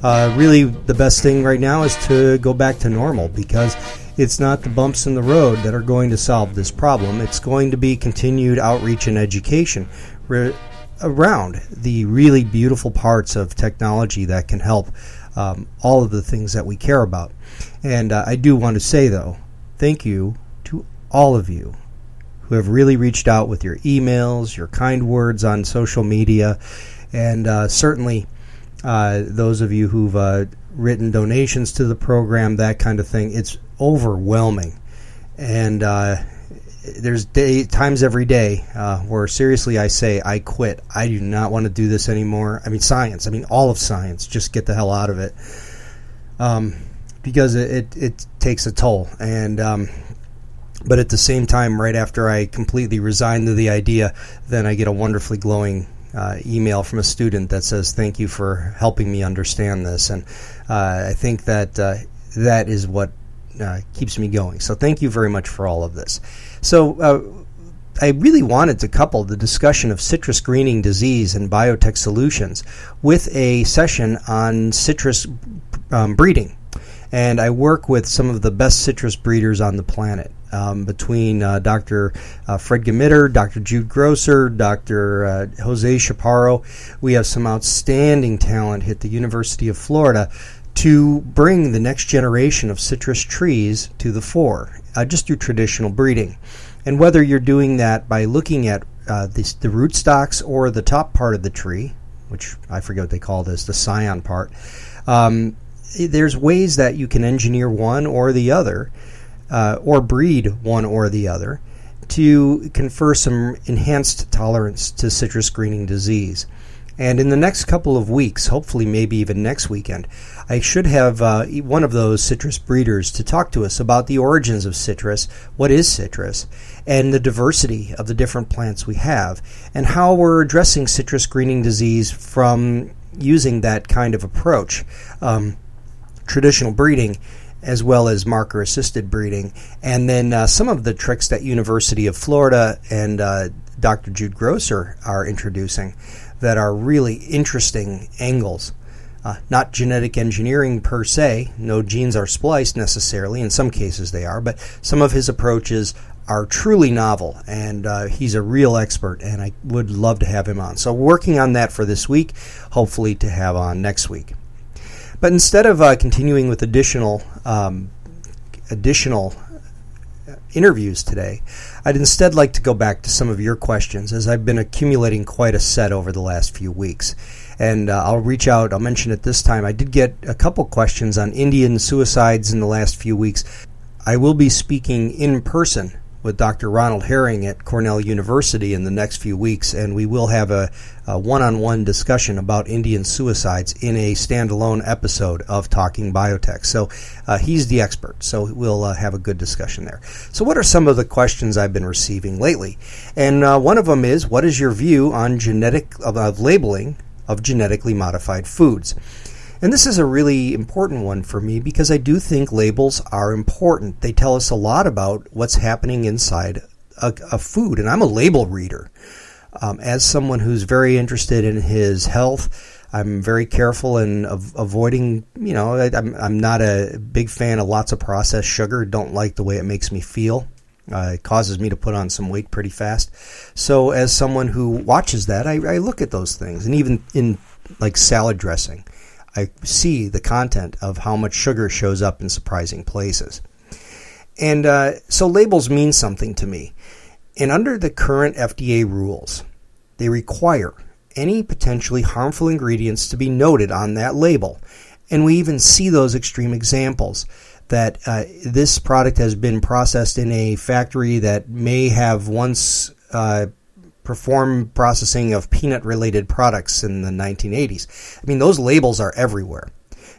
uh, really, the best thing right now is to go back to normal because it's not the bumps in the road that are going to solve this problem. It's going to be continued outreach and education around the really beautiful parts of technology that can help um, all of the things that we care about. And uh, I do want to say, though, thank you to all of you who have really reached out with your emails, your kind words on social media, and uh, certainly uh, those of you who've uh, written donations to the program, that kind of thing. It's overwhelming. And uh, there's day, times every day uh, where seriously I say, I quit. I do not want to do this anymore. I mean, science. I mean, all of science. Just get the hell out of it. Um, because it, it, it, takes a toll. And um, but at the same time, right after I completely resign to the idea, then I get a wonderfully glowing uh, email from a student that says, "Thank you for helping me understand this." And uh, I think that uh, that is what uh, keeps me going. So thank you very much for all of this. So. Uh, I really wanted to couple the discussion of citrus greening disease and biotech solutions with a session on citrus um, breeding. And I work with some of the best citrus breeders on the planet um, between uh, Dr. Uh, Fred Gmitter, Dr. Jude Grosser, Dr. Uh, Jose Chaparro. We have some outstanding talent at the University of Florida to bring the next generation of citrus trees to the fore, uh, just through traditional breeding. And whether you're doing that by looking at uh, the, the rootstocks or the top part of the tree, which I forget what they call this, the scion part, um, there's ways that you can engineer one or the other uh, or breed one or the other to confer some enhanced tolerance to citrus greening disease. And in the next couple of weeks, hopefully maybe even next weekend, I should have uh, one of those citrus breeders to talk to us about the origins of citrus, what is citrus, and the diversity of the different plants we have, and how we're addressing citrus greening disease from using that kind of approach. Um, traditional breeding as well as marker assisted breeding. And then uh, some of the tricks that University of Florida and uh, Dr. Jude Grosser are introducing that are really interesting angles. Uh, not genetic engineering per se, no genes are spliced necessarily, in some cases they are, but some of his approaches are truly novel, and uh, he's a real expert, and I would love to have him on. So, working on that for this week, hopefully to have on next week. But instead of uh, continuing with additional um, additional interviews today, I'd instead like to go back to some of your questions, as I've been accumulating quite a set over the last few weeks. And uh, I'll reach out. I'll mention it this time. I did get a couple questions on Indian suicides in the last few weeks. I will be speaking in person with Dr. Ronald Herring at Cornell University in the next few weeks, and we will have a, one on one discussion about Indian suicides in a standalone episode of Talking Biotech. So uh, he's the expert, so we'll uh, have a good discussion there. So, what are some of the questions I've been receiving lately? And uh, one of them is what is your view on genetic of, of labeling of genetically modified foods? And this is a really important one for me because I do think labels are important. They tell us a lot about what's happening inside a, a food, and I'm a label reader. Um, as someone who's very interested in his health, I'm very careful in av- avoiding, you know, I, I'm, I'm not a big fan of lots of processed sugar. Don't like the way it makes me feel. Uh, it causes me to put on some weight pretty fast. So, as someone who watches that, I, I look at those things, and even in like salad dressing, I see the content of how much sugar shows up in surprising places. And uh, so labels mean something to me. And under the current FDA rules, they require any potentially harmful ingredients to be noted on that label. And we even see those extreme examples that uh, this product has been processed in a factory that may have once uh, perform processing of peanut related products in the 1980s. I mean, those labels are everywhere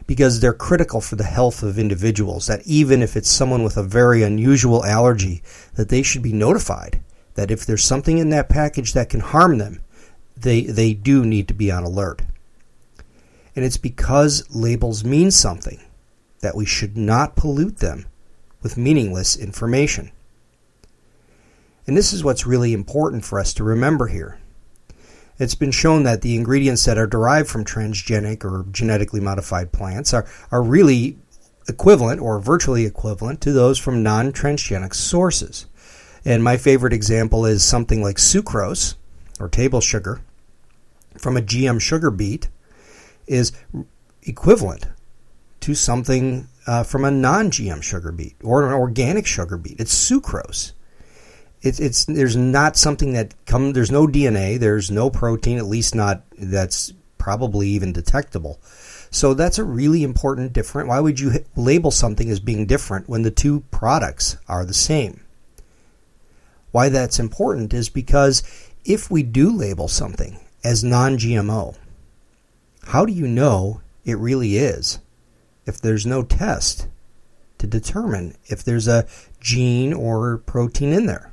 because they're critical for the health of individuals that even if it's someone with a very unusual allergy that they should be notified that if there's something in that package that can harm them they they do need to be on alert and it's because labels mean something that we should not pollute them with meaningless information And this is what's really important for us to remember here. It's been shown that the ingredients that are derived from transgenic or genetically modified plants are, are really equivalent or virtually equivalent to those from non transgenic sources. And my favorite example is something like sucrose or table sugar from a GM sugar beet is equivalent to something uh, from a non-GM sugar beet or an organic sugar beet. It's sucrose. It's it's there's not something that come. There's no DNA. There's no protein. At least not that's probably even detectable. So that's a really important different. Why would you label something as being different when the two products are the same? Why that's important is because if we do label something as non-GMO, how do you know it really is if there's no test to determine if there's a gene or protein in there?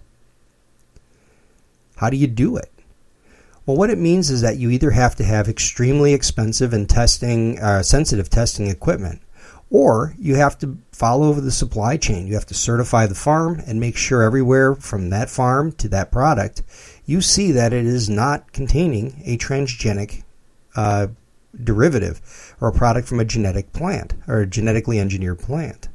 How do you do it? Well, what it means is that you either have to have extremely expensive and testing uh, sensitive testing equipment, or you have to follow the supply chain. You have to certify the farm and make sure everywhere from that farm to that product, you see that it is not containing a transgenic uh, derivative or a product from a genetic plant or a genetically engineered plant.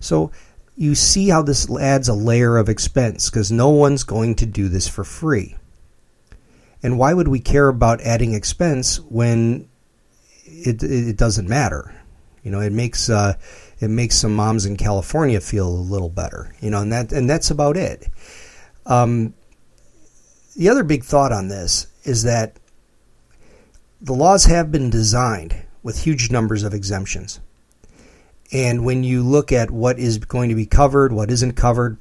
So you see how this adds a layer of expense because no one's going to do this for free. And why would we care about adding expense when it, it doesn't matter? You know, it makes uh, it makes some moms in California feel a little better. You know, and that and that's about it. Um, the other big thought on this is that the laws have been designed with huge numbers of exemptions. And when you look at what is going to be covered, what isn't covered,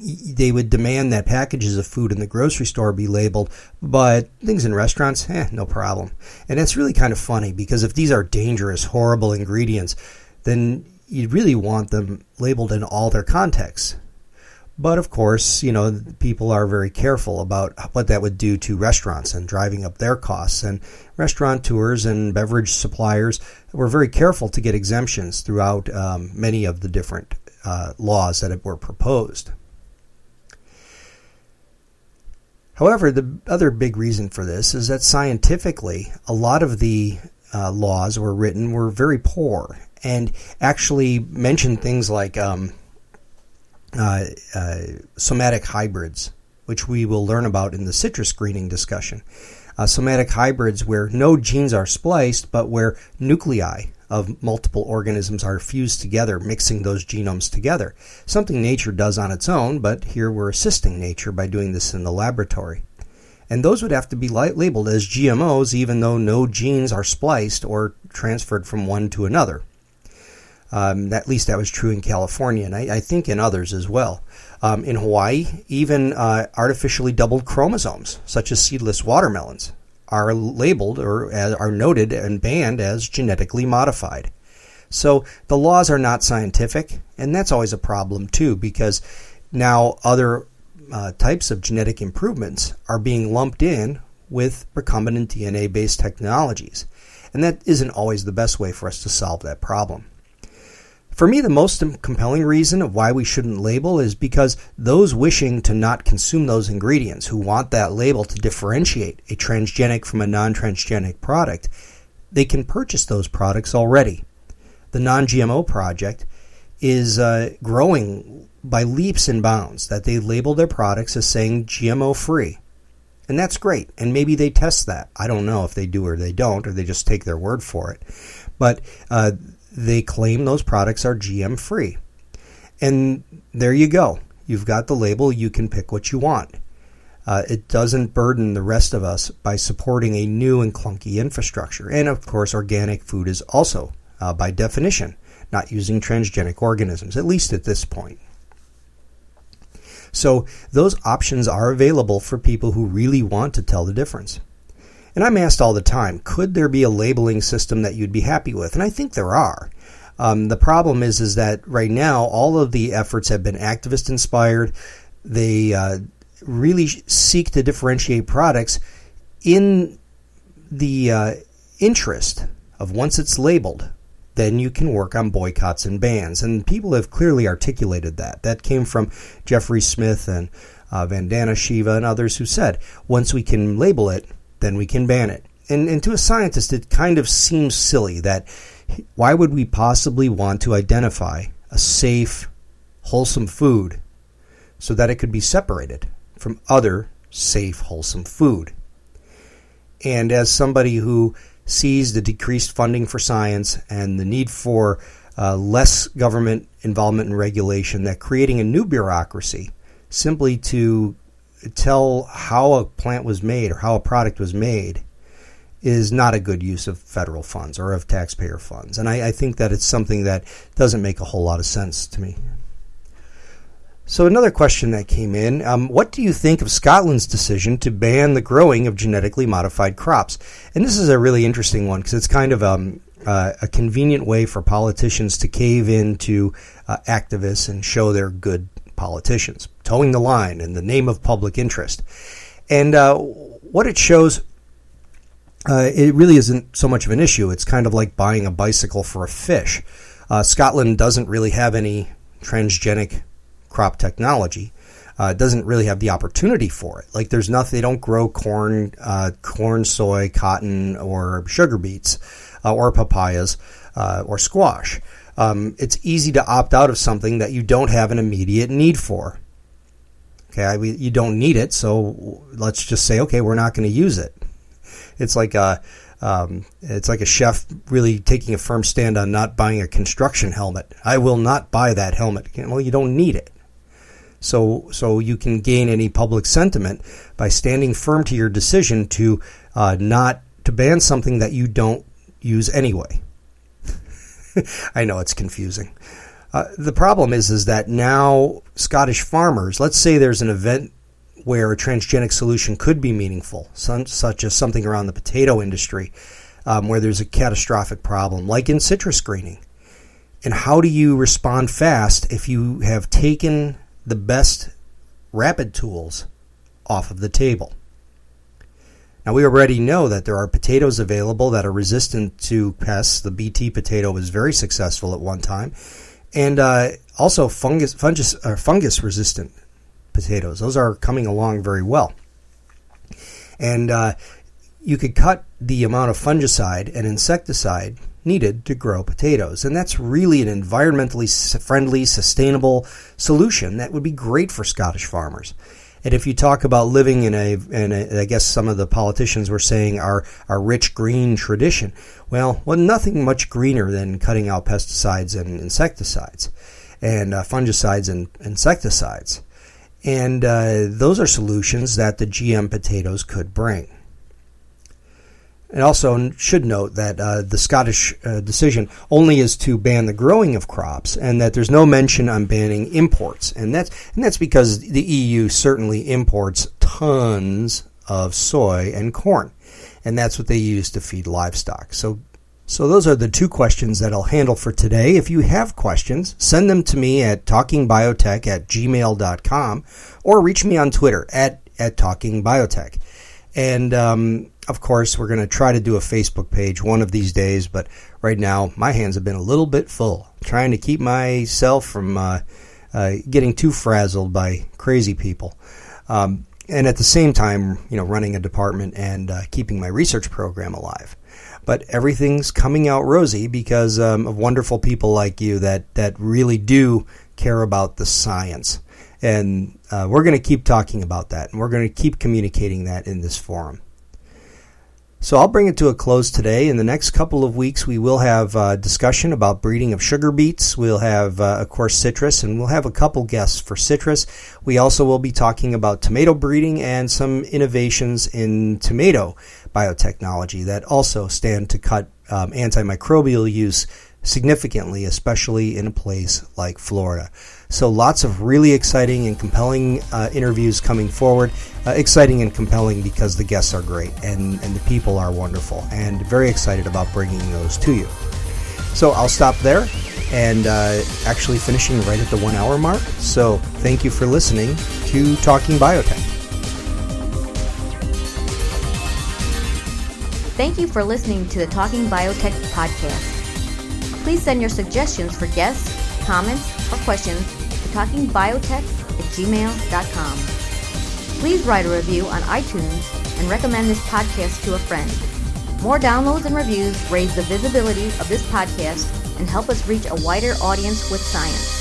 they would demand that packages of food in the grocery store be labeled, but things in restaurants, eh, no problem. And that's really kind of funny because if these are dangerous, horrible ingredients, then you really want them labeled in all their contexts. But of course, you know, people are very careful about what that would do to restaurants and driving up their costs. And restaurateurs and beverage suppliers were very careful to get exemptions throughout um, many of the different uh, laws that were proposed. However, the other big reason for this is that scientifically, a lot of the uh, laws were written were very poor and actually mentioned things like um, uh, uh, somatic hybrids, which we will learn about in the citrus greening discussion. Uh, somatic hybrids where no genes are spliced, but where nuclei of multiple organisms are fused together, mixing those genomes together. Something nature does on its own, but here we're assisting nature by doing this in the laboratory. And those would have to be labeled as GMOs even though no genes are spliced or transferred from one to another. Um, at least that was true in California, and I, I think in others as well. Um, in Hawaii, even uh, artificially doubled chromosomes, such as seedless watermelons, are labeled or are noted and banned as genetically modified. So the laws are not scientific, and that's always a problem too, because now other uh, types of genetic improvements are being lumped in with recombinant DNA based technologies. And that isn't always the best way for us to solve that problem. For me, the most compelling reason of why we shouldn't label is because those wishing to not consume those ingredients, who want that label to differentiate a transgenic from a non transgenic product, they can purchase those products already. The Non GMO Project is uh, growing by leaps and bounds that they label their products as saying GMO free. And that's great. And maybe they test that. I don't know if they do or they don't, or they just take their word for it. But uh, they claim those products are GM free. And there you go. You've got the label. You can pick what you want. Uh, it doesn't burden the rest of us by supporting a new and clunky infrastructure. And of course, organic food is also, uh, by definition, not using transgenic organisms, at least at this point. So, those options are available for people who really want to tell the difference. And I'm asked all the time, could there be a labeling system that you'd be happy with? And I think there are. Um, the problem is, is that right now all of the efforts have been activist inspired. They uh, really seek to differentiate products in the uh, interest of once it's labeled, then you can work on boycotts and bans. And people have clearly articulated that. That came from Jeffrey Smith and uh, Vandana Shiva and others who said once we can label it, then we can ban it. And, and to a scientist, it kind of seems silly that why would we possibly want to identify a safe, wholesome food so that it could be separated from other safe, wholesome food? And as somebody who sees the decreased funding for science and the need for uh, less government involvement and regulation, that creating a new bureaucracy simply to tell how a plant was made or how a product was made is not a good use of federal funds or of taxpayer funds. And I, I, think that it's something that doesn't make a whole lot of sense to me. So, another question that came in um, What do you think of Scotland's decision to ban the growing of genetically modified crops? And this is a really interesting one because it's kind of um, uh, a convenient way for politicians to cave into uh, activists and show they're good politicians, toeing the line in the name of public interest. And uh, what it shows, uh, it really isn't so much of an issue. It's kind of like buying a bicycle for a fish. Uh, Scotland doesn't really have any transgenic crop technology. Uh, doesn't really have the opportunity for it. Like there's nothing. They don't grow corn, uh, corn, soy, cotton, or sugar beets, uh, or papayas, uh, or squash. Um, it's easy to opt out of something that you don't have an immediate need for. Okay, I, you don't need it, so let's just say, okay, we're not going to use it. It's like a, um, it's like a chef really taking a firm stand on not buying a construction helmet. I will not buy that helmet. Well, you don't need it. So, so you can gain any public sentiment by standing firm to your decision to uh, not to ban something that you don't use anyway. I know it's confusing. Uh, the problem is, is that now Scottish farmers, let's say there's an event where a transgenic solution could be meaningful, some, such as something around the potato industry, um, where there's a catastrophic problem, like in citrus greening. And how do you respond fast if you have taken the best rapid tools off of the table. Now, we already know that there are potatoes available that are resistant to pests. The BT potato was very successful at one time. And uh, also fungus, fungus, uh, fungus resistant potatoes. Those are coming along very well. And uh, you could cut the amount of fungicide and insecticide needed to grow potatoes. And that's really an environmentally friendly, sustainable solution that would be great for Scottish farmers. And if you talk about living in a, in a I guess some of the politicians were saying our, our rich green tradition, well, well, nothing much greener than cutting out pesticides and insecticides, and uh, fungicides and insecticides. And uh, those are solutions that the GM potatoes could bring. And also should note that uh, the Scottish uh, decision only is to ban the growing of crops, and that there's no mention on banning imports, and that's and that's because the EU certainly imports tons of soy and corn, and that's what they use to feed livestock. So. So those are the two questions that I'll handle for today. If you have questions, send them to me at talkingbiotech at gmail.com or reach me on Twitter at, at talkingbiotech. And um, of course, we're going to try to do a Facebook page one of these days, but right now my hands have been a little bit full trying to keep myself from uh, uh, getting too frazzled by crazy people. Um, and at the same time, you know, running a department and uh, keeping my research program alive. But everything's coming out rosy because um, of wonderful people like you that, that really do care about the science. And uh, we're going to keep talking about that, and we're going to keep communicating that in this forum. So I'll bring it to a close today. In the next couple of weeks, we will have a uh, discussion about breeding of sugar beets. We'll have, uh, of course, citrus, and we'll have a couple guests for citrus. We also will be talking about tomato breeding and some innovations in tomato biotechnology that also stand to cut um, antimicrobial use significantly, especially in a place like Florida. So, lots of really exciting and compelling uh, interviews coming forward. Uh, exciting and compelling because the guests are great and, and the people are wonderful, and very excited about bringing those to you. So, I'll stop there and uh, actually finishing right at the one hour mark. So, thank you for listening to Talking Biotech. Thank you for listening to the Talking Biotech podcast. Please send your suggestions for guests, comments, or questions to talkingbiotech at gmail.com. Please write a review on iTunes and recommend this podcast to a friend. More downloads and reviews raise the visibility of this podcast and help us reach a wider audience with science.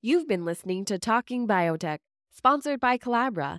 You've been listening to Talking Biotech, sponsored by Collabra,